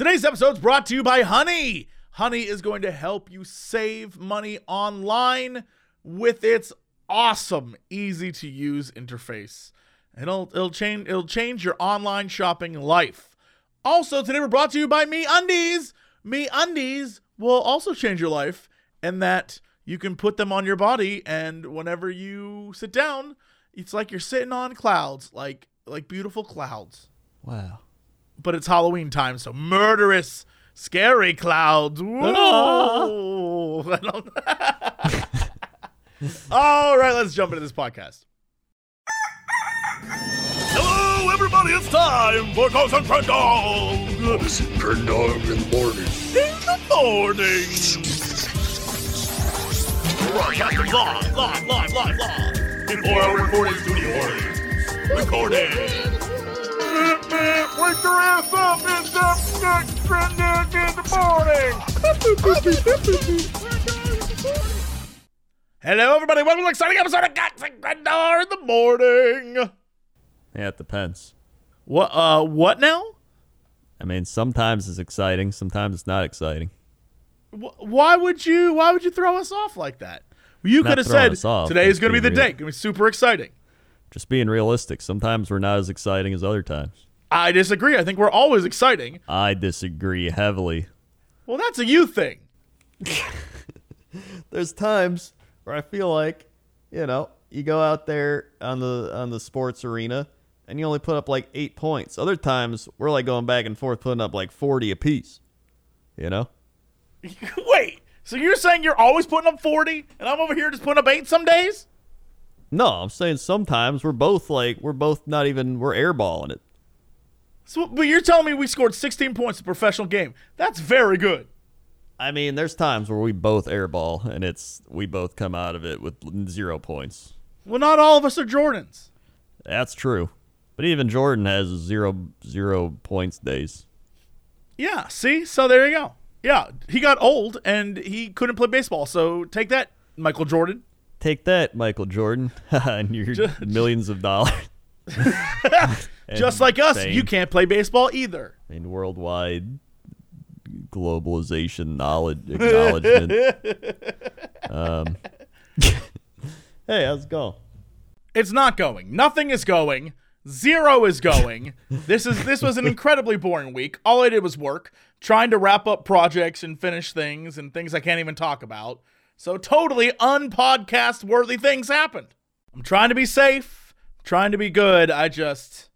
Today's episode is brought to you by Honey. Honey is going to help you save money online with its awesome, easy to use interface. It'll it'll change it'll change your online shopping life. Also, today we're brought to you by Me Undies. Me Undies will also change your life in that you can put them on your body and whenever you sit down, it's like you're sitting on clouds, like like beautiful clouds. Wow. But it's Halloween time, so murderous, scary clouds. Whoa. All right, let's jump into this podcast. Hello, everybody. It's time for Ghost and Crendog Is it turned on in the morning? in the morning. Broadcasting live, live, live, live, live. Before our recording studio audience. Recording. Wake your ass up! It's up next Crendog in the morning. Hello, everybody. Welcome to an exciting episode of Cox and Crendor in the morning. Yeah, it depends. What? Uh, what now? I mean, sometimes it's exciting, sometimes it's not exciting. Wh- Why would you? Why would you throw us off like that? You could have said today is going to be the being day. It's Going to be super exciting. Just being realistic, sometimes we're not as exciting as other times. I disagree. I think we're always exciting. I disagree heavily. Well, that's a you thing. There's times where I feel like, you know, you go out there on the on the sports arena and you only put up like 8 points. Other times we're like going back and forth putting up like 40 apiece. You know? Wait. So you're saying you're always putting up 40 and I'm over here just putting up 8 some days? No, I'm saying sometimes we're both like we're both not even we're airballing it. So, but you're telling me we scored 16 points in a professional game. That's very good. I mean, there's times where we both airball and it's we both come out of it with zero points. Well, not all of us are Jordans. That's true. But even Jordan has zero zero points days. Yeah, see? So there you go. Yeah, he got old and he couldn't play baseball. So take that, Michael Jordan. Take that, Michael Jordan, and your millions of dollars. Just like us, you can't play baseball either. and worldwide globalization knowledge acknowledgement. um, hey, how's it going? It's not going. Nothing is going. Zero is going. this is this was an incredibly boring week. All I did was work, trying to wrap up projects and finish things and things I can't even talk about. So totally unpodcast worthy things happened. I'm trying to be safe, trying to be good. I just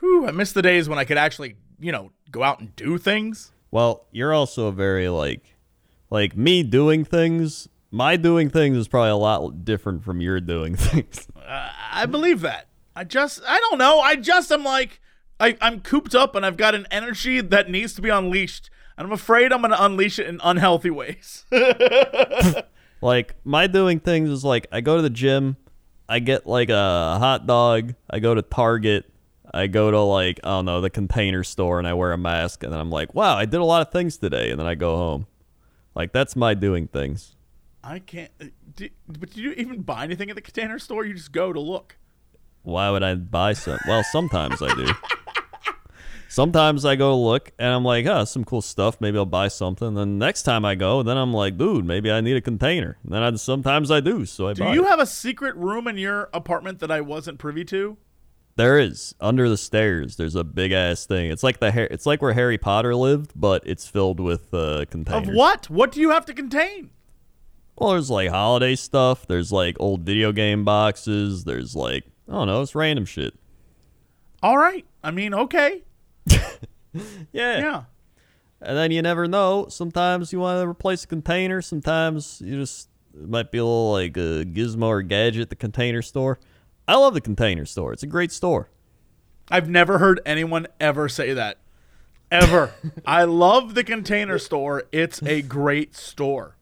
whew, I miss the days when I could actually, you know, go out and do things. Well, you're also a very like, like me doing things. My doing things is probably a lot different from your doing things. Uh, I believe that. I just, I don't know. I just am like, I, I'm cooped up and I've got an energy that needs to be unleashed. And I'm afraid I'm going to unleash it in unhealthy ways. Like my doing things is like I go to the gym, I get like a hot dog, I go to Target, I go to like I don't know the container store and I wear a mask and then I'm like, wow, I did a lot of things today, and then I go home. Like that's my doing things. I can't. uh, Do, but do you even buy anything at the container store? You just go to look. Why would I buy some? Well, sometimes I do. Sometimes I go look and I'm like, oh, some cool stuff. Maybe I'll buy something. Then next time I go, then I'm like, dude, maybe I need a container. And then I, sometimes I do, so I Do buy. you it. have a secret room in your apartment that I wasn't privy to? There is under the stairs. There's a big ass thing. It's like the Har- it's like where Harry Potter lived, but it's filled with uh, containers. Of what? What do you have to contain? Well, there's like holiday stuff. There's like old video game boxes. There's like I don't know. It's random shit. All right. I mean, okay. Yeah. Yeah. And then you never know. Sometimes you want to replace a container. Sometimes you just it might be a little like a gizmo or gadget at the container store. I love the container store. It's a great store. I've never heard anyone ever say that. Ever. I love the container store. It's a great store.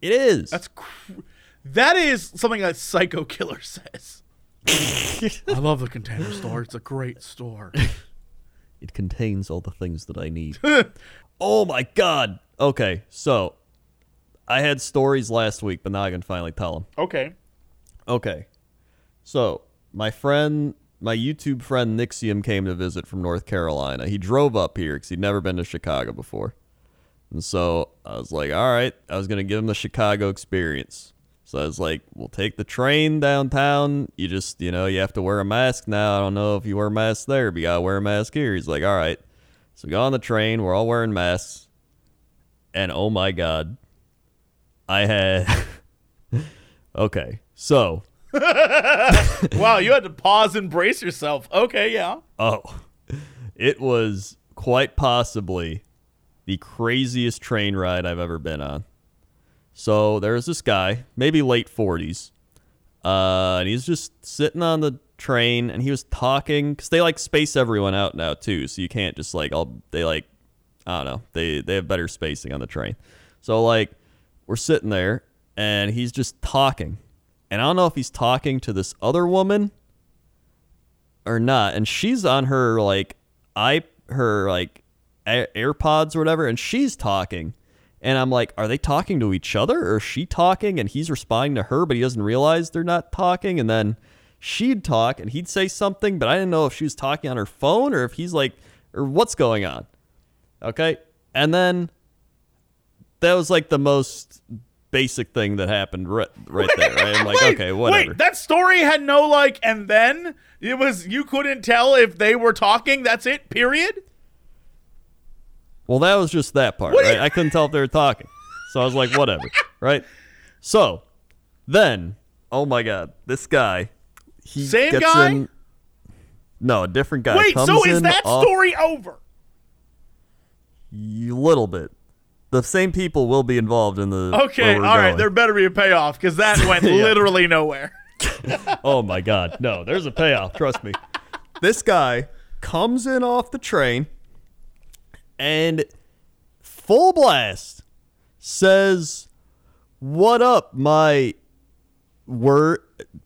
It is. That's cr- that is something that Psycho Killer says. I love the container store. It's a great store. It contains all the things that I need. oh my god. Okay, so I had stories last week, but now I can finally tell them. Okay. Okay. So, my friend my YouTube friend Nixxiom came to visit from North Carolina. He drove up here because he'd never been to Chicago before. And so I was like, all right, I was going to give him the Chicago experience. So I was like, we'll take the train downtown. You just, you know, you have to wear a mask now. I don't know if you wear a mask there, but you got to wear a mask here. He's like, all right. So we go on the train. We're all wearing masks. And oh my God, I had. okay. So wow, you had to pause and brace yourself. Okay, yeah. Oh, it was quite possibly the craziest train ride I've ever been on. So there's this guy, maybe late 40s, uh, and he's just sitting on the train and he was talking because they like space everyone out now too, so you can't just like all they like I don't know they they have better spacing on the train. So like we're sitting there and he's just talking and I don't know if he's talking to this other woman or not. And she's on her like i her like AirPods or whatever, and she's talking. And I'm like, are they talking to each other or is she talking and he's responding to her, but he doesn't realize they're not talking? And then she'd talk and he'd say something, but I didn't know if she was talking on her phone or if he's like, or what's going on. Okay. And then that was like the most basic thing that happened right, right there. Right? I'm like, Wait, okay, whatever. Wait, that story had no like, and then it was you couldn't tell if they were talking. That's it. Period. Well, that was just that part, right? you- I couldn't tell if they were talking. So I was like, whatever, right? So then, oh my God, this guy. He Same guy? in- no, a different guy. Wait, so is that off- story over? A little bit. The same people will be involved in the. Okay, all right. going. There better be a payoff because that went Yeah. literally nowhere. Oh my god. No, there's a payoff, trust me. This guy comes in off the train and full blast says, "What up, my word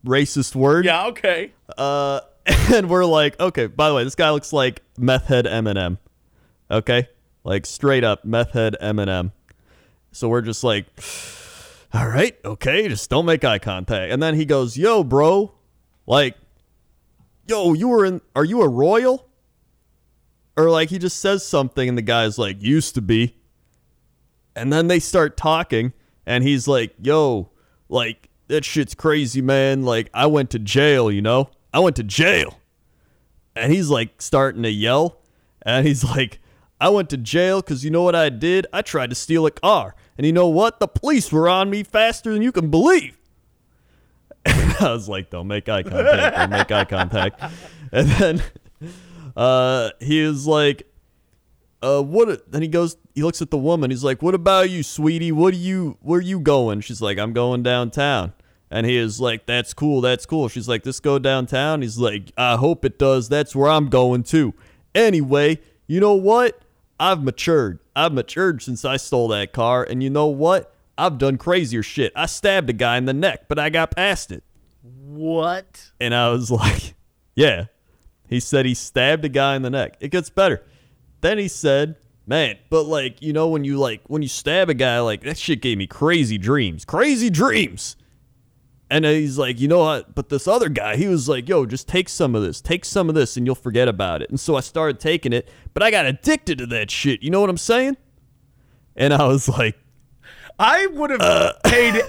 racist word?" Yeah. Okay. Uh and we're like, "Okay, by the way, this guy looks like meth head Eminem." Okay? Like straight up meth head Eminem. So we're just like, all right, okay, just don't make eye contact. And then he goes, yo, bro, like, yo, you were in, are you a royal? Or like he just says something and the guy's like, used to be. And then they start talking and he's like, yo, like, that shit's crazy, man. Like, I went to jail, you know? I went to jail. And he's like starting to yell. And he's like, I went to jail because you know what I did? I tried to steal a car. And you know what? The police were on me faster than you can believe. I was like, don't make eye contact. Don't make eye contact. And then uh, he is like, uh, what? Then he goes, he looks at the woman. He's like, what about you, sweetie? What are you, where are you going? She's like, I'm going downtown. And he is like, that's cool. That's cool. She's like, this go downtown. He's like, I hope it does. That's where I'm going too. Anyway, you know what? I've matured. I've matured since I stole that car. And you know what? I've done crazier shit. I stabbed a guy in the neck, but I got past it. What? And I was like, yeah. He said he stabbed a guy in the neck. It gets better. Then he said, man, but like, you know, when you like, when you stab a guy, like, that shit gave me crazy dreams. Crazy dreams. And he's like, you know what? But this other guy, he was like, yo, just take some of this. Take some of this and you'll forget about it. And so I started taking it, but I got addicted to that shit. You know what I'm saying? And I was like, I would have Uh. paid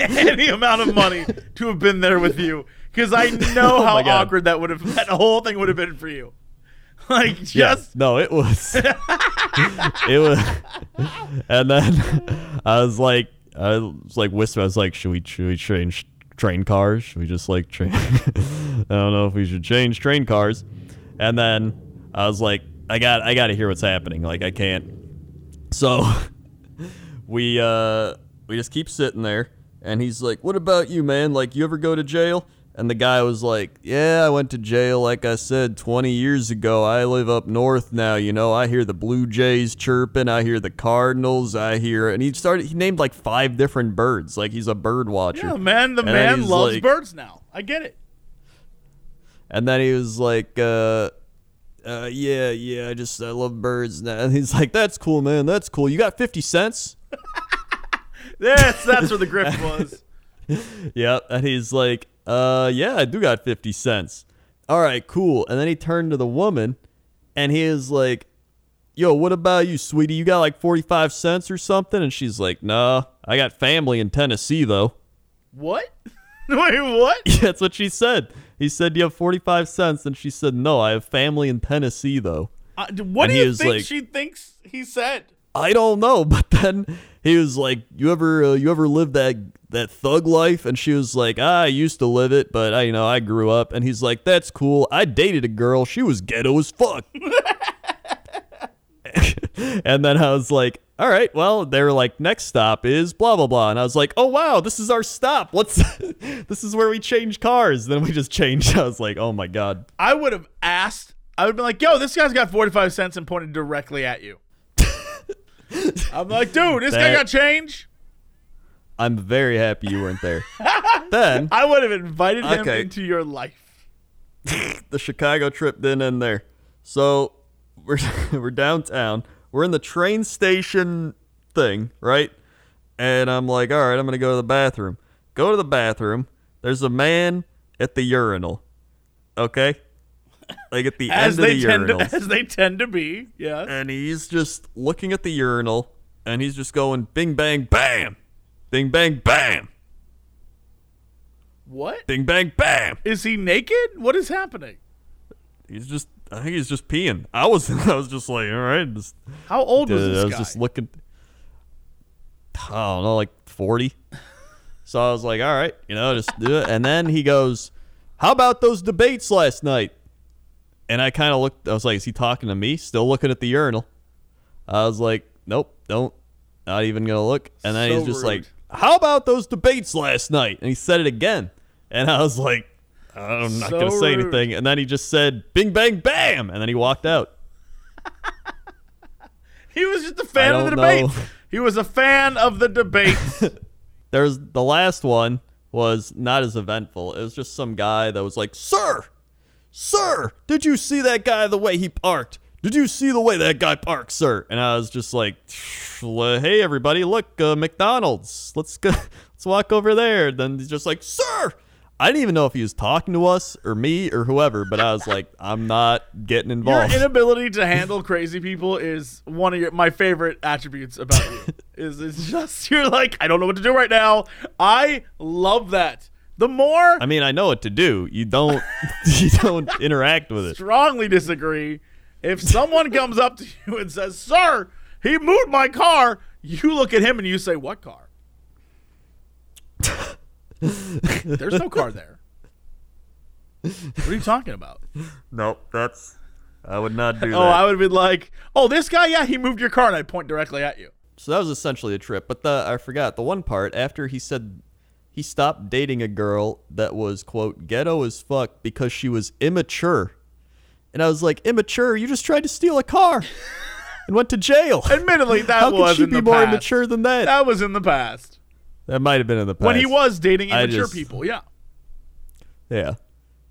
any amount of money to have been there with you because I know Oh how awkward that would have. That whole thing would have been for you. Like just Yeah, no, it was. it was. And then I was like, I was like whispering. I was like, should we should we change train cars? Should we just like train? I don't know if we should change train cars. And then I was like, I got I got to hear what's happening. Like I can't. So we uh we just keep sitting there, and he's like, "What about you, man? Like, you ever go to jail?" And the guy was like, "Yeah, I went to jail. Like I said, 20 years ago. I live up north now. You know, I hear the Blue Jays chirping. I hear the Cardinals. I hear." And he started. He named like five different birds. Like he's a bird watcher. yeah, man. The And man loves like- birds now. I get it. And then he was like, uh, uh, yeah, yeah, I just, I love birds. now." And he's like, that's cool, man. That's cool. You got 50 cents? That's that's where the grip was. Yep. And he's like, uh, yeah, I do got 50 cents. all right, cool. And then he turned to the woman and he is like, yo, what about you, sweetie? You got like 45 cents or something? And she's like, nah, I got family in Tennessee, though. What? Wait, what? Yeah, That's what she said. He said, do you have 45 cents. And she said, no, I have family in Tennessee, though. Uh, what And do you think like- she thinks he said? I don't know, but then he was like, "You ever, uh, you ever lived that that thug life?" And she was like, ah, "I used to live it, but I, you know, I grew up." And he's like, "That's cool. I dated a girl. She was ghetto as fuck." and then I was like, "All right, well, they were like, next stop is blah blah blah." And I was like, "Oh wow, this is our stop. Let's, this is where we change cars." Then we just changed. I was like, "Oh my god." I would have asked. I would be like, "Yo, this guy's got 45 cents," and pointed directly at you. I'm like, "Dude, this guy got change." I'm very happy you weren't there. then I would have invited him Okay. into your life. the Chicago trip didn't end there. So we're we're downtown. We're in the train station thing, right? And I'm like, all right, I'm gonna go to the bathroom. Go to the bathroom. There's a man at the urinal. Okay, like at the As end of they the tend to, as they tend to be. Yeah. and he's just looking at the urinal, and he's just going, bing bang bam, bing bang bam, What? bing bang bam. Is he naked? What is happening? He's just, I think he's just peeing. I was, I was just like, all right, just How old was this I was guy? just looking. I don't know, like forty. so I was like, all right, you know, just do it. And then he goes, "How about those debates last night?" And I kind of looked. I was like, "Is he talking to me?" Still looking at the urinal. I was like, "Nope, don't. Not even gonna look." And then So he's just rude. like, "How about those debates last night?" And he said it again. And I was like, "I'm not So gonna say rude. anything." And then he just said, "Bing bang bam," and then he walked out. he was just a fan of the debate. He was a fan of the debate. There's the last one was not as eventful. It was just some guy that was like, "Sir, sir, did you see that guy the way he parked? Did you see the way that guy parked, sir?" And I was just like, "Hey, everybody, look, uh, McDonald's. Let's go. Let's walk over there." Then he's just like, "Sir." I didn't even know if he was talking to us or me or whoever, but I was like, I'm not getting involved. Your inability to handle crazy people is one of your, my favorite attributes about you. is it's just you're like I don't know what to do right now. I love that. The more I mean, I know what to do. You don't you don't interact with it. strongly disagree. If someone comes up to you and says, "Sir, he moved my car," you look at him and you say, "What car?" There's no car there. What are you talking about? Nope, that's I would not do oh, that. Oh. I would be like, "Oh, this guy, yeah, he moved your car," and I'd point directly at you. So that was essentially a trip. But the I forgot the one part after he said he stopped dating a girl that was quote ghetto as fuck because she was immature. And I was like, immature? You just tried to steal a car and went to jail. Admittedly, that was. How could she be more past. immature than that? That was in the past That might have been in the past. when he was dating immature just- people. Yeah. Yeah.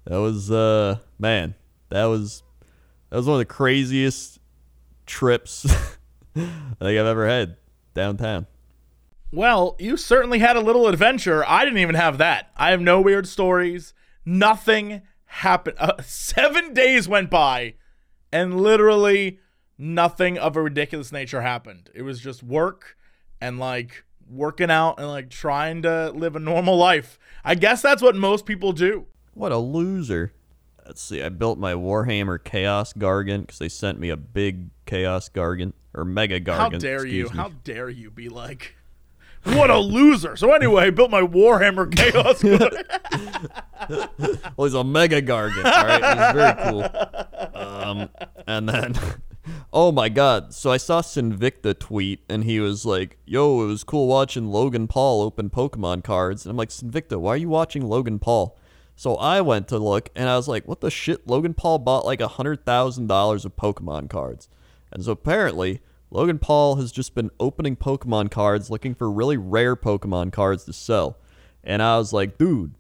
That was uh man, that was that was one of the craziest trips I think I've ever had downtown. Well, you certainly had a little adventure. I didn't even have that. I have no weird stories. Nothing happened. Uh, seven days went by, and literally nothing of a ridiculous nature happened. It was just work and like working out and like trying to live a normal life. I guess that's what most people do. What a loser. Let's see. I built my Warhammer Chaos Gargant because they sent me a big Chaos Gargant or Mega Gargant. How dare you? me. How dare you be like, what a loser. So anyway, I built my Warhammer Chaos. Well, he's a Mega Gargant. All right, he's very cool. Um, and then, oh my God! So I saw Sinvicta tweet, and he was like, "Yo, it was cool watching Logan Paul open Pokemon cards." And I'm like, Sinvicta, why are you watching Logan Paul? So I went to look, and I was like, "What the shit?" Logan Paul bought like a hundred thousand dollars of Pokemon cards, and so apparently. Logan Paul has just been opening Pokemon cards looking for really rare Pokemon cards to sell. And I was like, dude,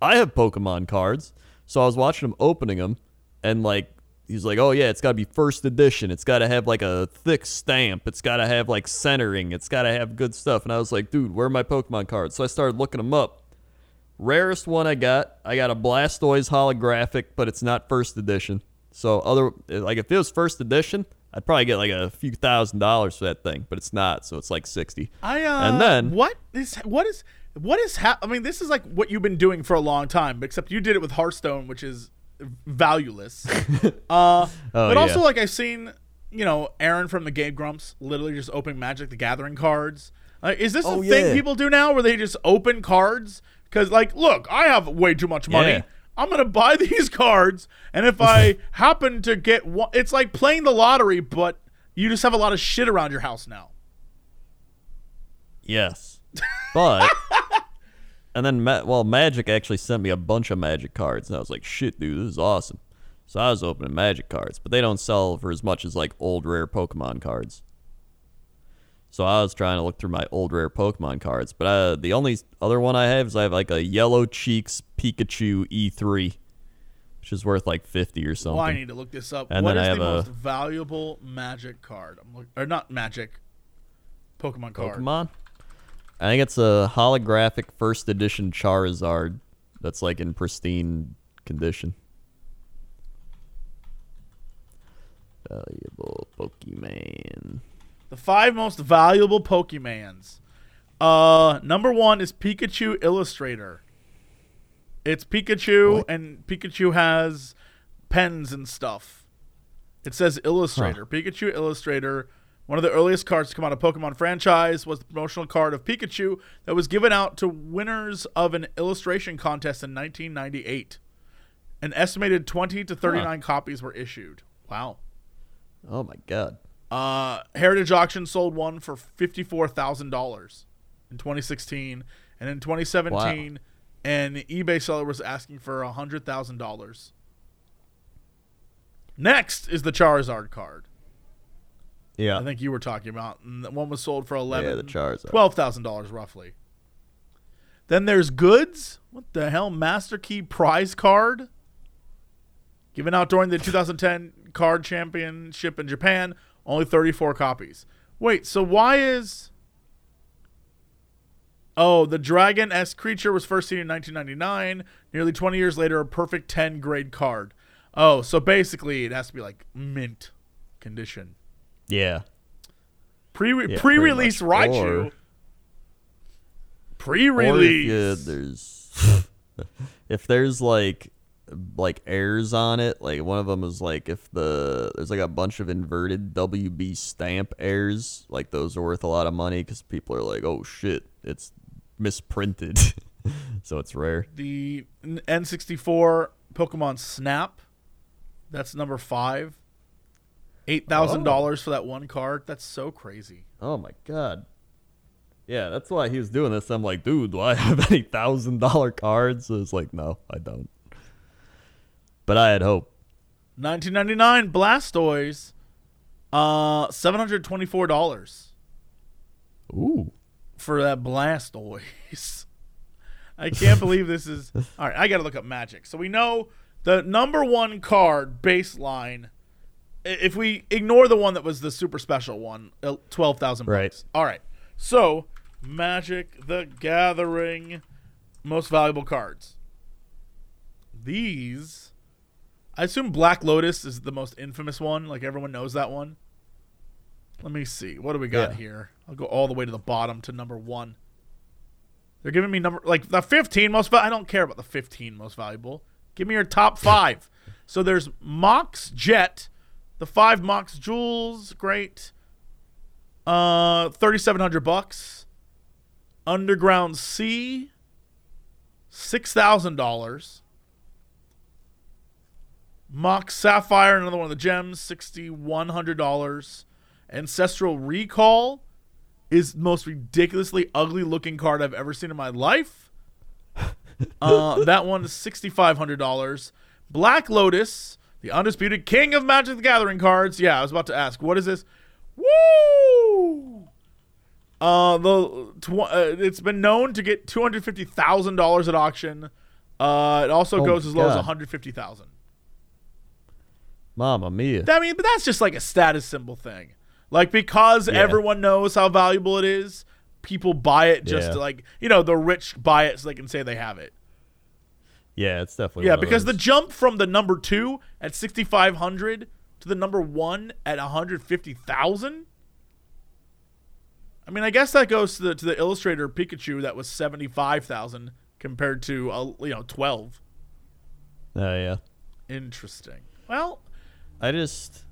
I have Pokemon cards. So I was watching him opening them, and like he's like, "Oh yeah, it's got to be first edition. It's got to have like a thick stamp. It's got to have like centering. It's got to have good stuff." And I was like, "Dude, where are my Pokemon cards?" So I started looking them up. rarest one I got, I got a Blastoise holographic, but it's not first edition. So other like if it was first edition, I'd probably get like a few thousand dollars for that thing, but it's not, so it's like sixty. I uh, And then- what is what is what is ha- I mean, this is like what you've been doing for a long time, except you did it with Hearthstone, which is valueless. uh, but also yeah. like I've seen, you know, Arin from the Game Grumps literally just opening Magic the Gathering cards. Uh, is this Oh, a thing people do now, where they just open cards? Because like, look, I have way too much money. Yeah. I'm gonna buy these cards, and if I happen to get one, it's like playing the lottery, but you just have a lot of shit around your house now. Yes, but and then Ma- well, Magic actually sent me a bunch of Magic cards, and I was like, shit, dude, this is awesome. So I was opening Magic cards, but they don't sell for as much as like old rare Pokemon cards. So I was trying to look through my old rare Pokemon cards, but uh, the only other one I have is I have like a Yellow Cheeks Pikachu E3, which is worth like fifty or something. Well, I need to look this up. And What then is I the have a- most valuable Magic card? I'm look, or not Magic, Pokemon card. Pokemon. I think it's a holographic first edition Charizard that's like in pristine condition. Valuable Pokemon. The five most valuable Pokemans. Uh, number one is Pikachu Illustrator. It's Pikachu, What? and Pikachu has pens and stuff. It says Illustrator. Pikachu Illustrator. One of the earliest cards to come out of Pokemon franchise was the promotional card of Pikachu that was given out to winners of an illustration contest in 1998. An estimated 20 to 39 copies were issued. Wow. Oh my god. Uh, Heritage Auction sold one for fifty-four thousand dollars in 2016, and in 2017, an eBay seller was asking for hundred thousand dollars. Next is the Charizard card. Yeah. I think you were talking about, and one was sold for eleven, yeah, the Charizard. twelve thousand dollars roughly. Then there's goods. What the hell? Master Key prize card. Given out during the 2010 card championship in Japan, only 34 copies. Wait, so why is Oh, the Dragon S creature was first seen in 1999. Nearly 20 years later, a perfect 10 grade card. Oh, so basically it has to be like mint condition. yeah. Pre Yeah, pre-release pretty much. Raichu. Or- Pre-release. Or if there's if there's like like errors on it, like one of them is like if the there's like a bunch of inverted WB stamp errors, like those are worth a lot of money because people are like, oh shit, it's misprinted, so it's rare. the N- N64 Pokemon Snap. That's number five. Eight thousand dollars oh. for that one card. That's so crazy. Oh my god. Yeah, that's why he was doing this. I'm like, dude, do I have any thousand dollar cards? So it's like, no, I don't. But I had hope. 1999 Blastoise. Uh, seven hundred twenty-four dollars Ooh. for that Blastoise. I can't believe this is. All right, I got to look up Magic. So we know the number one card baseline. If we ignore the one that was the super special one, twelve thousand Right. bucks. All right. So Magic the Gathering, most valuable cards. These, I assume Black Lotus is the most infamous one. Like everyone knows that one. Let me see. What do we got Yeah. here? I'll go all the way to the bottom to number one. They're giving me number like the 15 most. I don't care about the 15 most valuable. Give me your top five. so there's Mox Jet, the five Mox Jewels, great. Uh, 3,700 bucks. Underground Sea, six thousand dollars. Mox Sapphire, another one of the gems, sixty-one hundred dollars. Ancestral Recall is the most ridiculously ugly looking card I've ever seen in my life. Uh, that one is sixty-five hundred dollars. Black Lotus, the undisputed king of Magic the Gathering cards. Yeah, I was about to ask, what is this? Woo! Uh, the tw- uh, it's been known to get two hundred fifty thousand dollars at auction. Uh, it also Oh goes as low as God. one hundred fifty thousand. Mama mia. I mean, but that's just like a status symbol thing. Like because Yeah. everyone knows how valuable it is, people buy it just Yeah. to like you know the rich buy it so they can say they have it. Yeah, it's definitely Yeah, one because the jump from the number two at 6,500 to the number one at 150,000. I mean, I guess that goes to the to the Illustrator Pikachu that was 75,000 compared to uh, you know 12. Oh yeah. Interesting. Well, I just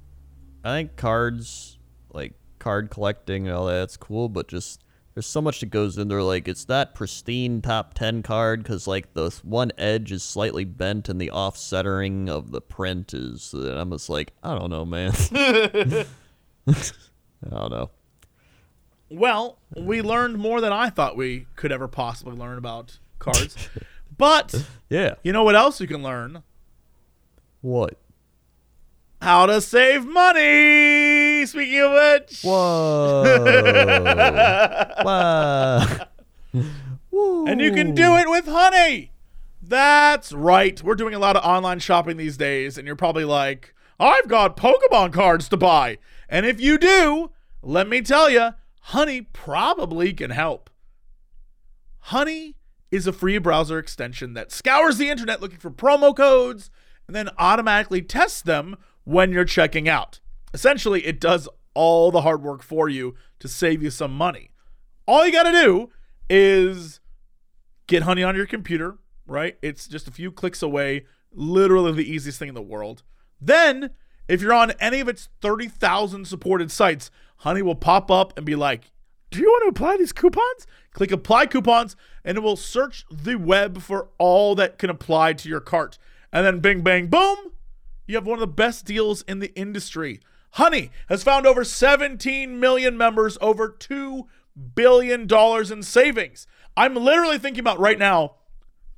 I think cards like card collecting and all that's cool, but just there's so much that goes in there. Like it's that pristine top ten card because like the one edge is slightly bent and the offsetting of the print is. And I'm just like I don't know, man. I don't know. well, we learned more than I thought we could ever possibly learn about cards. but Yeah. you know what else you can learn? What? How to save money. Speaking of which, Whoa. wow. And you can do it with honey. That's right. We're doing a lot of online shopping these days, and you're probably like, I've got Pokemon cards to buy. And if you do, let me tell you, honey probably can help. Honey is a free browser extension that scours the internet looking for promo codes and then automatically tests them when you're checking out. Essentially, it does all the hard work for you to save you some money. All you got to do is get honey on your computer, right? It's just a few clicks away, literally the easiest thing in the world. Then, if you're on any of its 30,000 supported sites, honey will pop up and be like, "Do you want to apply these coupons?" Click apply coupons and it will search the web for all that can apply to your cart. And then bing bang boom, you have one of the best deals in the industry. Honey has found over 17 million members, over $2 billion in savings. I'm literally thinking about right now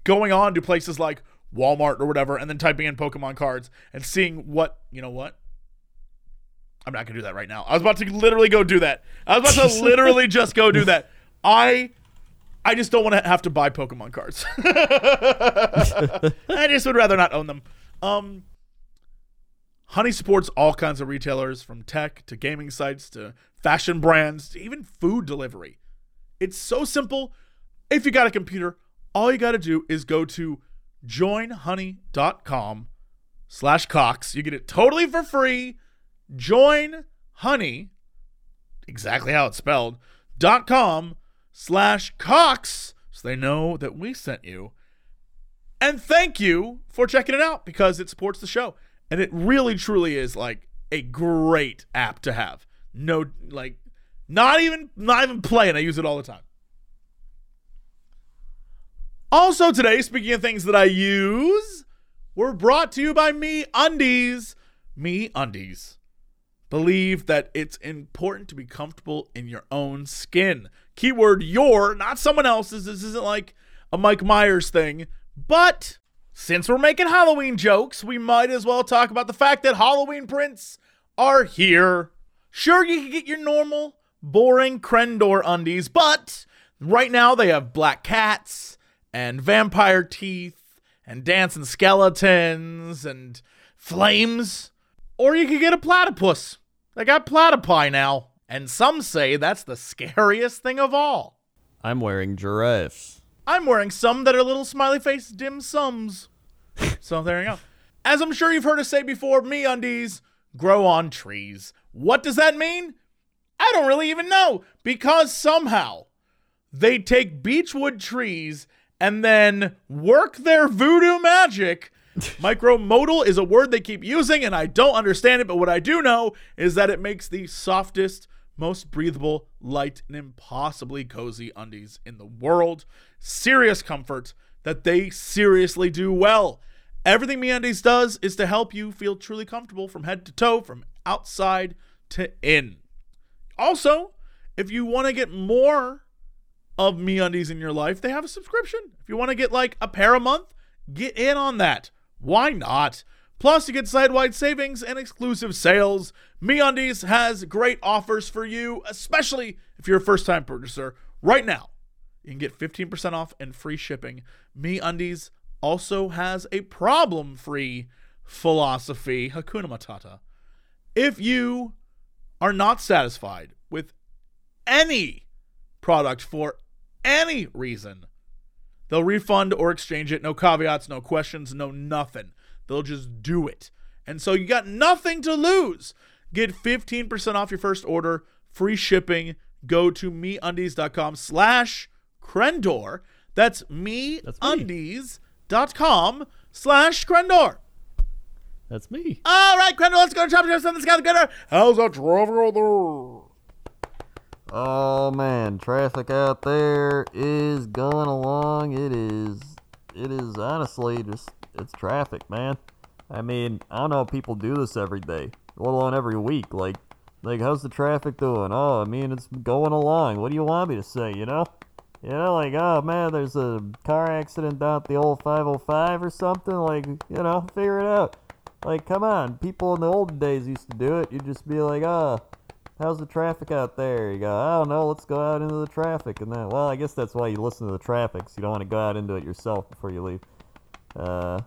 going on to places like Walmart or whatever and then typing in Pokemon cards and seeing what, you know what? I'm not going to do that right now. I was about to literally go do that. I was about to literally just go do that. I I just don't want to have to buy Pokemon cards. I just would rather not own them. Um Honey supports all kinds of retailers from tech to gaming sites to fashion brands to even food delivery. It's so simple. If you got a computer, all you got to do is go to joinhoney.com slash cox. You get it totally for free. Join honey, exactly how it's spelled, dot com slash cox so they know that we sent you. And thank you for checking it out because it supports the show. And it really truly is like a great app to have. No like not even not even playing. I use it all the time. Also today, speaking of things that I use, we're brought to you by Me Undies. Me Undies. Believe that it's important to be comfortable in your own skin. Keyword your, not someone else's. This isn't like a Mike Myers thing. But since we're making Halloween jokes, we might as well talk about the fact that Halloween prints are here. Sure, you can get your normal, boring Crendor undies, but right now they have black cats and vampire teeth and dancing skeletons and flames. Or you could get a platypus. They got platypi now. And some say that's the scariest thing of all. I'm wearing giraffes. I'm wearing some that are little smiley face dim sums. so there you go. As I'm sure you've heard us say before, me undies grow on trees. What does that mean? I don't really even know because somehow they take beechwood trees and then work their voodoo magic. Micromodal is a word they keep using, and I don't understand it, but what I do know is that it makes the softest, most breathable, light, and impossibly cozy undies in the world. Serious comfort that they seriously do well. Everything MeUndies does is to help you feel truly comfortable from head to toe, from outside to in. Also, if you want to get more of MeUndies in your life, they have a subscription. If you want to get like a pair a month, get in on that. Why not? Plus, you get side-wide savings and exclusive sales. MeUndies has great offers for you, especially if you're a first-time purchaser. Right now, you can get 15% off and free shipping. MeUndies also has a problem-free philosophy, Hakuna Matata. If you are not satisfied with any product for any reason, They'll refund or exchange it. No caveats, no questions, no nothing. They'll just do it. And so you got nothing to lose. Get 15% off your first order, free shipping. Go to meundies.com slash Crendor. That's meundies.com slash Crendor. That's me. All right, Crendor, let's go to Chop Chop Something's got Crendor. How's that traffic out there? Oh man, traffic out there is going along. It is, it is honestly just it's traffic, man. I mean, I don't know people do this every day, let alone every week. Like, like how's the traffic doing? Oh, I mean, it's going along. What do you want me to say? You know, you know, like oh man, there's a car accident out the old 505 or something. Like, you know, figure it out. Like, come on, people in the old days used to do it. You'd just be like, oh. How's the traffic out there? You go, I don't know, let's go out into the traffic. And then, well, I guess that's why you listen to the traffic, so you don't want to go out into it yourself before you leave. Uh,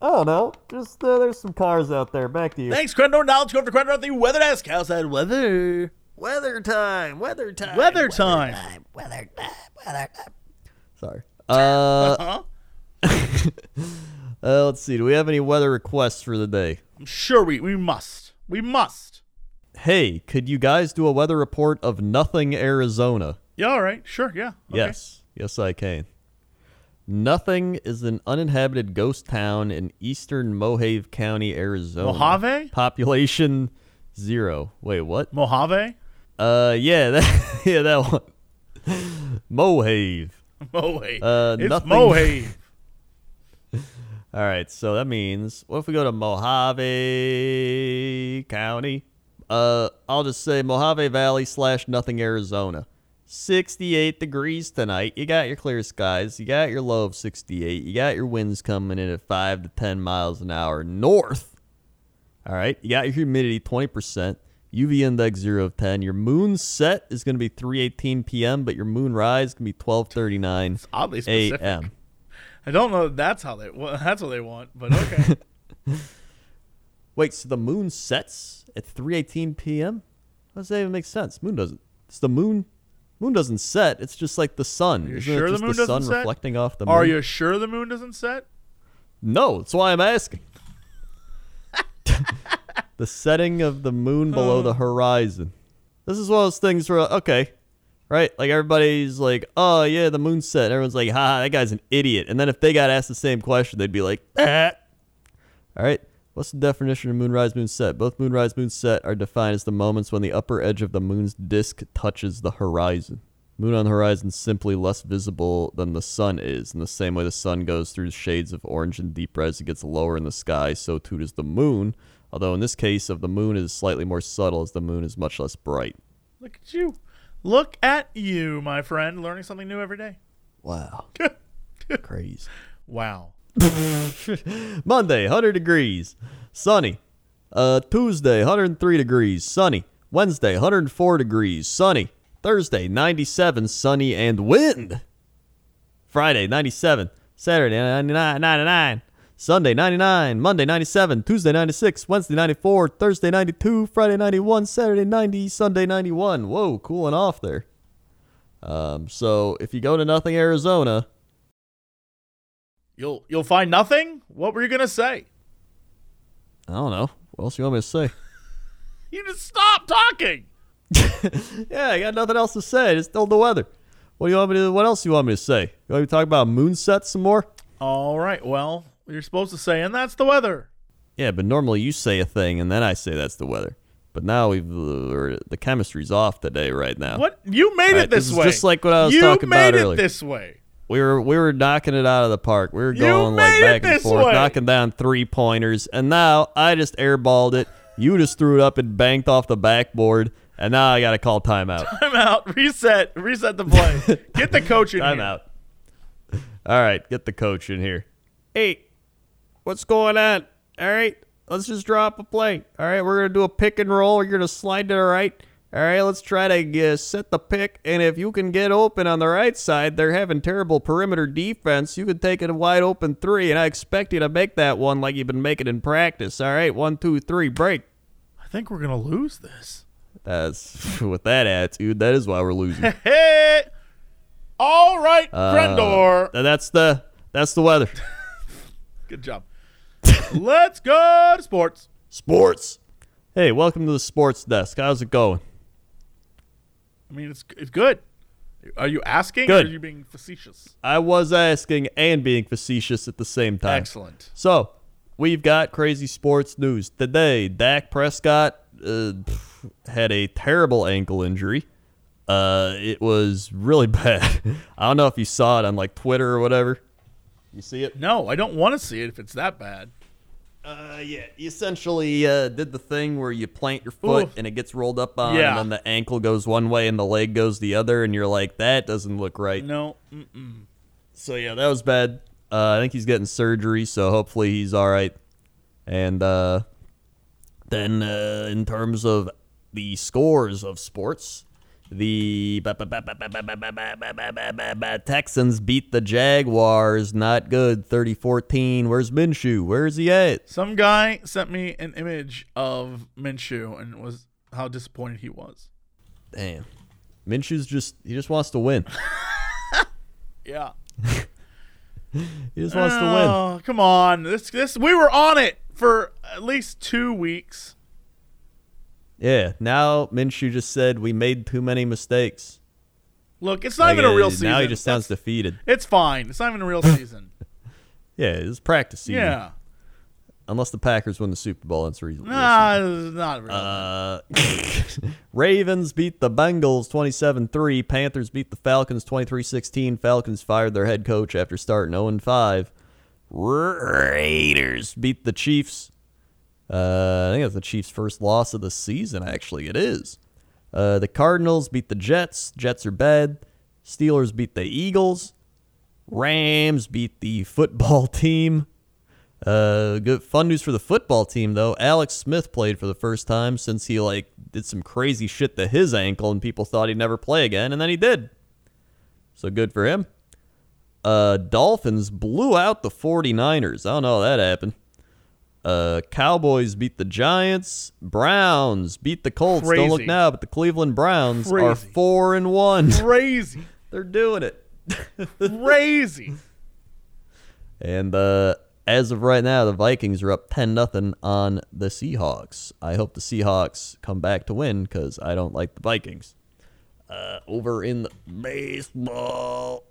I don't know. Just, uh, there's some cars out there. Back to you. Thanks, Crendor. Now let's go to Crendor at the weather desk. How's that weather? Weather Weather time. Weather time. Weather time. Weather time. Weather time. Sorry. Uh, Huh? uh, let's see. Do we have any weather requests for the day? I'm sure we, we must. We must. Hey, could you guys do a weather report of nothing, Arizona? Yeah, all right. Sure, yeah. Okay. Yes, yes, I can. Nothing is an uninhabited ghost town in eastern Mojave County, Arizona. Mojave? Population zero. Wait, what? Mojave? Uh, yeah, that, yeah, that one. Mohave. Mojave. Uh, it's nothing- Mojave. All right, so that means what if we go to Mojave County? Uh, I'll just say Mojave Valley slash nothing Arizona. 68 degrees tonight. You got your clear skies. You got your low of 68. You got your winds coming in at 5 to 10 miles an hour north. All right, you got your humidity 20%. UV index 0 of 10. Your moon set is going to be 3:18 p.m., but your moon rise can be 12:39 Oddly specific. a.m. I don't know that's how they well, that's what they want, but okay. Wait, so the moon sets at 3:18 p.m.? How does that even make sense? Moon doesn't. It's the moon. Moon doesn't set. It's just like the sun. you Isn't sure it the just moon the sun doesn't set? reflecting off the moon? Are you sure the moon doesn't set? No, that's why I'm asking. the setting of the moon below the horizon. This is one of those things where okay, right? Like everybody's like, "Oh yeah, the moon set." Everyone's like, "Ha, that guy's an idiot." And then if they got asked the same question, they'd be like, "Ah." All right. What's the definition of moonrise, moonset? Both moonrise, moonset are defined as the moments when the upper edge of the moon's disk touches the horizon. Moon on the horizon is simply less visible than the sun is. In the same way the sun goes through shades of orange and deep red as it gets lower in the sky, so too does the moon. Although in this case of the moon is slightly more subtle as the moon is much less bright. Look at you. Look at you, my friend, learning something new every day. Wow. Crazy. Wow. Monday, 100 degrees, sunny. Uh, Tuesday, 103 degrees, sunny. Wednesday, 104 degrees, sunny. Thursday, 97, sunny and wind. Friday, 97. Saturday, 99, 99. Sunday, 99. Monday, 97. Tuesday, 96. Wednesday, 94. Thursday, 92. Friday, 91. Saturday, 90. Sunday, 91. Whoa, cooling off there. Um, so if you go to Nothing, Arizona, You'll you'll find nothing? What were you gonna say? I don't know. What else you want me to say? You just stop talking. Yeah, I got nothing else to say. Just told the weather. What do you want me to? What else do you want me to say? You want me to talk about moon sets some more? All right, well, you're supposed to say, and that's the weather. Yeah, but normally you say a thing and then I say that's the weather. But now we've uh, the chemistry's off today, right now. What you made Right, it this, this is way. just like what I was you talking about earlier. You made it this way. We were we were knocking it out of the park. We were going like back and forth, way. knocking down three pointers, and now I just airballed it. You just threw it up and banked off the backboard, and now I got to call timeout. I'm out. Reset. Reset the play. Get the coach in I'm here. out. All right, get the coach in here. Hey, what's going on? All right, let's just drop a play. All right, we're gonna do a pick and roll. You're gonna slide to the right. All right, let's try to uh, set the pick. And if you can get open on the right side, they're having terrible perimeter defense. You could take it a wide open three, and I expect you to make that one like you've been making in practice. All right, one, two, three, break. I think we're gonna lose this. That's with that attitude. That is why we're losing. All right, Uh, Crendor. th- that's the that's the weather. Good job. Let's go to sports. Sports. Hey, welcome to the sports desk. How's it going? I mean, it's it's good. Are you asking Good. or are you being facetious? I was asking and being facetious at the same time. Excellent. So, we've got crazy sports news today. Dak Prescott uh, had a terrible ankle injury. Uh, it was really bad. I don't know if you saw it on like Twitter or whatever. You see it? No, I don't want to see it if it's that bad. Uh, yeah. You essentially uh, did the thing where you plant your foot Oof. and it gets rolled up on, Yeah. and then the ankle goes one way and the leg goes the other, and you're like, that doesn't look right. No. Mm-mm. So yeah, that was bad. Uh, I think he's getting surgery, so hopefully he's all right. And uh, then uh, in terms of the scores of sports, the Texans beat the Jaguars. Not good, 30-14. Where's Minshew? Where's he at? Some guy sent me an image of Minshew and was how disappointed he was. Damn, Minshew's just he just wants to win. Yeah. He just wants to win. Oh, come on. This this we were on it for at least 2 weeks. Yeah. Now Minshew just said we made too many mistakes. Look, it's not Like, even a uh, real season. Now he just sounds That's- defeated. It's fine. It's not even a real season. Yeah, it's practice season. yeah. Unless the Packers win the Super Bowl, it's reasonable. Nah, it's not real. Uh, Ravens beat the Bengals 27-3. Panthers beat the Falcons 23-16. Falcons fired their head coach after starting 0-5. Raiders beat the Chiefs. Uh, I think that's the Chiefs' first loss of the season. Actually, it is. Uh, the Cardinals beat the Jets. Jets are bad. Steelers beat the Eagles. Rams beat the football team. Uh, good fun news for the football team though. Alex Smith played for the first time since he like did some crazy shit to his ankle, and people thought he'd never play again, and then he did. So good for him. Uh, Dolphins blew out the 49ers. I don't know how that happened. Uh, Cowboys beat the Giants. Browns beat the Colts. Don't look now, but the Cleveland Browns are four and one. Crazy. They're doing it. Crazy. And uh, as of right now, the Vikings are up 10 nothing on the Seahawks. I hope the Seahawks come back to win because I don't like the Vikings. Uh, over in the baseball,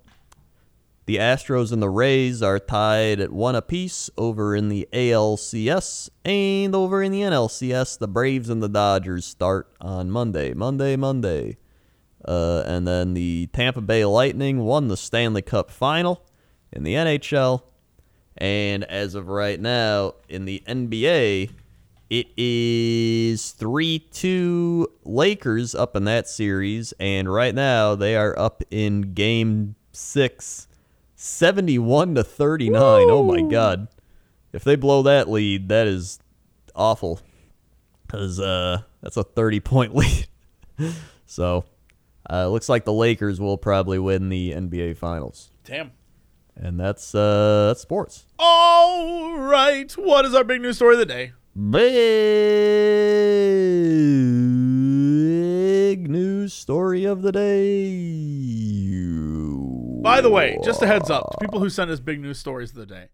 the Astros and the Rays are tied at one apiece over in the ALCS. And over in the NLCS, the Braves and the Dodgers start on Monday. Monday, Monday. Uh, and then the Tampa Bay Lightning won the Stanley Cup final in the NHL. And as of right now, in the NBA, it is 3 2 Lakers up in that series. And right now, they are up in game six, 71 to 39. Oh my God. If they blow that lead, that is awful. Because uh, that's a 30 point lead. so, uh, looks like the Lakers will probably win the NBA Finals. Damn. And that's uh that's sports. All right. What is our big news story of the day? Big news story of the day. By the way, just a heads up to people who send us big news stories of the day.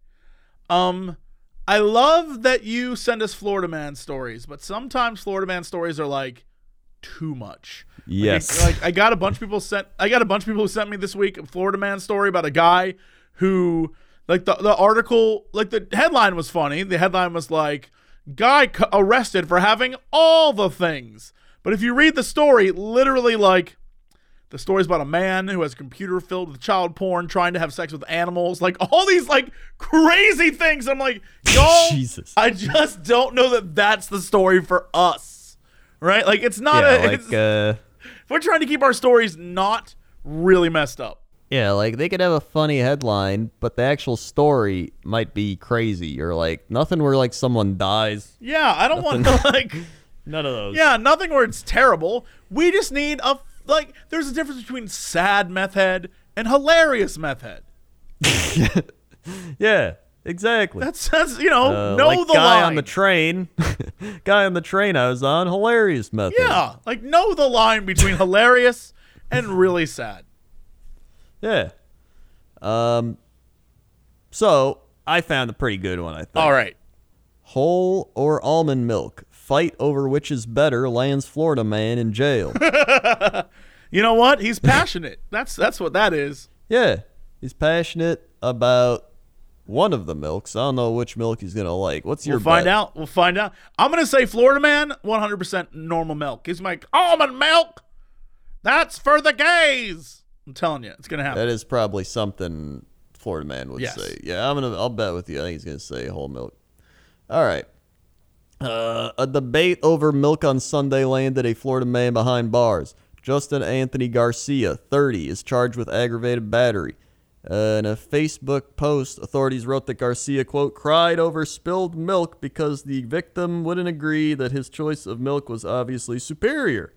Um, I love that you send us Florida man stories, but sometimes Florida man stories are like too much. Like, Yes. Like, I got a bunch of people sent. I got a bunch of people who sent me this week a Florida man story about a guy who, like the the article, like the headline was funny. The headline was like, "Guy c- arrested for having all the things." But if you read the story, literally like. The story's about a man who has a computer filled with child porn, trying to have sex with animals, like all these like crazy things. I'm like, y'all, Jesus. I just don't know that that's the story for us, right? Like it's not yeah, a. like it's, uh we're trying to keep our stories not really messed up. yeah, like they could have a funny headline, but the actual story might be crazy or like nothing where like someone dies. Yeah, I don't want to like. None of those. Yeah, nothing where it's terrible. We just need a like. There's a difference between sad meth head and hilarious meth head. Yeah, exactly. That's that's you know Uh, know like the guy line. on the train. guy on the train I was on, hilarious method. yeah, like know the line between hilarious and really sad. Yeah. Um. So I found a pretty good one. I think. All right. Whole or almond milk? Fight over which is better lands Florida man in jail. You know what? He's passionate. that's that's what that is. yeah, he's passionate about one of the milks. I don't know which milk he's gonna like. What's your We'll find bet? out. We'll find out. I'm gonna say Florida man, 100% normal milk. He's like almond milk. That's for the gays. I'm telling you, it's gonna happen. That is probably something Florida man would Yes. say. Yeah, I'm gonna. I'll bet with you. I think he's gonna say whole milk. All right. Uh, a debate over milk on Sunday landed a Florida man behind bars. Justin Anthony Garcia, 30, is charged with aggravated battery. Uh, in a Facebook post, authorities wrote that Garcia, quote, cried over spilled milk because the victim wouldn't agree that his choice of milk was obviously superior.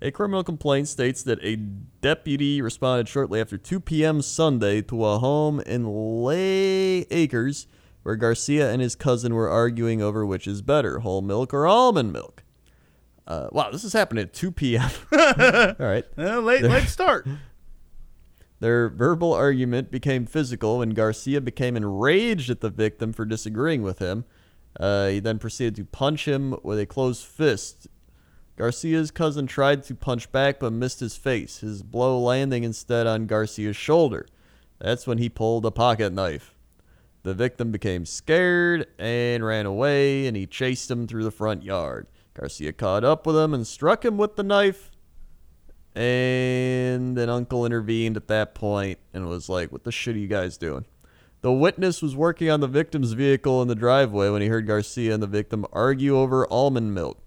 A criminal complaint states that a deputy responded shortly after 2 p.m. Sunday to a home in Lehigh Acres where Garcia and his cousin were arguing over which is better, whole milk or almond milk. Uh, wow, this is happening at 2 p.m. All right. Uh, late late start. Their verbal argument became physical when Garcia became enraged at the victim for disagreeing with him. Uh, he then proceeded to punch him with a closed fist. Garcia's cousin tried to punch back but missed his face, his blow landing instead on Garcia's shoulder. That's when he pulled a pocket knife. The victim became scared and ran away, and he chased him through the front yard. Garcia caught up with him and struck him with the knife. And then uncle intervened at that point and was like, What the shit are you guys doing? The witness was working on the victim's vehicle in the driveway when he heard Garcia and the victim argue over almond milk.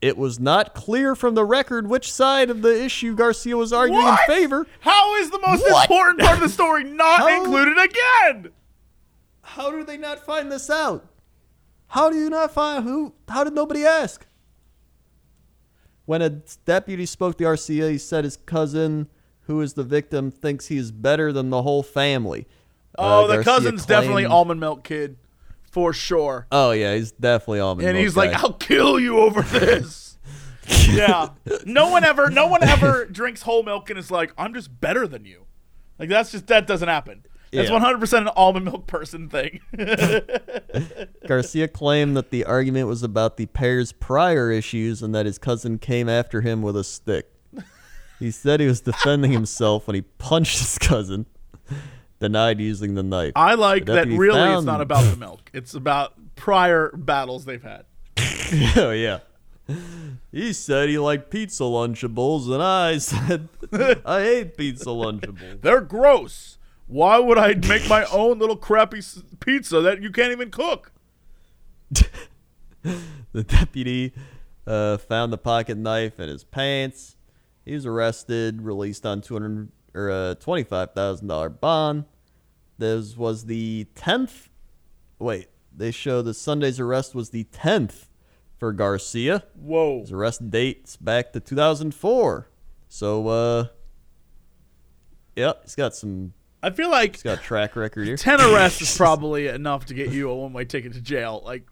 It was not clear from the record which side of the issue Garcia was arguing What? in favor. How is the most What? important part of the story not included again? How do they not find this out? How do you not find who? How did nobody ask? When a deputy spoke to Garcia, he said his cousin, who is the victim, thinks he is better than the whole family. Oh, Uh, the Garcia cousin's definitely almond milk kid, for sure. Oh yeah, he's definitely almond. Milk. And milk he's like, "I'll kill you over this." yeah. No one ever, no one ever drinks whole milk and is like, "I'm just better than you." Like that's just that doesn't happen. That's Yeah. 100 percent an almond milk person thing. Garcia claimed that the argument was about the pair's prior issues and that his cousin came after him with a stick. He said he was defending himself when he punched his cousin, denied using the knife. I like that. deputy Really, it's not about the milk. It's about prior battles they've had. oh yeah. He said he liked pizza Lunchables, and I said I hate pizza Lunchables. They're gross. Why would I make my own little crappy pizza that you can't even cook? The deputy uh, found the pocket knife in his pants. He was arrested, released on two hundred or uh, twenty five thousand dollar bond. This was the tenth. Wait, they show the Sunday's arrest was the tenth for Garcia. Whoa. His arrest dates back to two thousand four. So, uh, yep, he's got some. I feel like He's got a track record here. 10 arrests is probably enough to get you a one way ticket to jail. Like,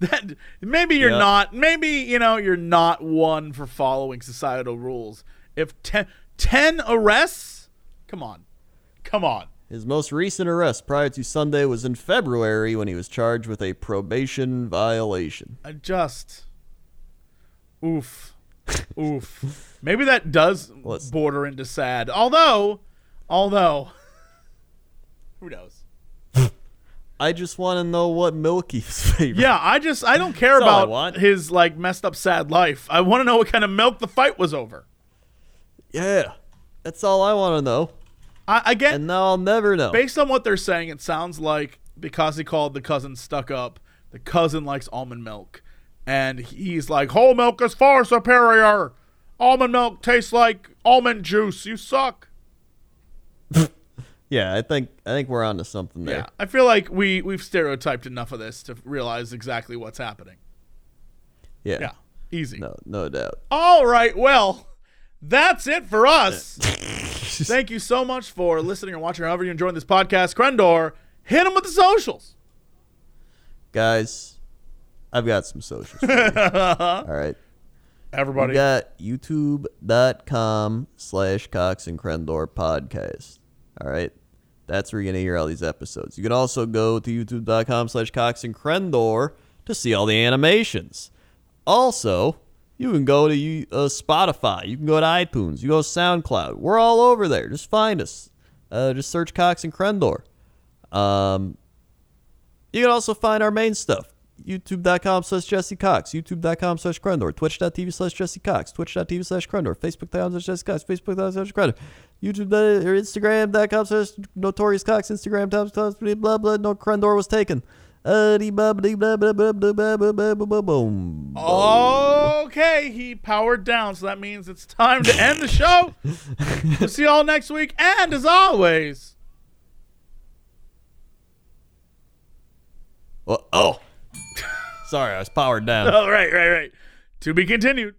that maybe you're Yeah. not, maybe, you know, you're not one for following societal rules. If 10, 10 arrests, come on. Come on. His most recent arrest prior to Sunday was in February when he was charged with a probation violation. I just. Oof. Oof. Maybe that does border into sad. Although, although, who knows? I just want to know what Milky's favorite. Yeah, I just I don't care That's all I about want. his like messed up sad life. I want to know what kind of milk the fight was over. Yeah. That's all I want to know. I, get And now I'll never know. based on what they're saying, it sounds like because he called the cousin stuck up, the cousin likes almond milk, and he's like, whole milk is far superior. Almond milk tastes like almond juice. You suck. Yeah, I think I think we're onto something there. Yeah, I feel like we we've stereotyped enough of this to realize exactly what's happening. Yeah. Yeah, easy. No, no doubt. All right, well, that's it for us. Thank you so much for listening or watching, however you're enjoying this podcast. Crendor, hit him with the socials. Guys, I've got some socials. all right. Everybody. We got youtube.com slash Cox and Crendor podcast. All right. That's where you're going to hear all these episodes. You can also go to youtube.com slash Cox and Crendor to see all the animations. Also, you can go to uh, Spotify. You can go to iTunes. You go to SoundCloud. We're all over there. Just find us. Uh, just search Cox and Crendor. Um, you can also find our main stuff youtube.com slash Jesse Cox, youtube.com slash Crendor, twitch.tv slash Jesse Cox, twitch.tv slash Crendor, facebook.com slash Jesse Cox, facebook.com slash Crendor, youtube or instagram.com slash Notorious Cox, instagram.com blah blah, no Crendor was taken. Okay, he powered down, so that means it's time to end the show. we'll see you all next week, and as always. Well, oh sorry, I was powered down. oh right, right, right. To be continued.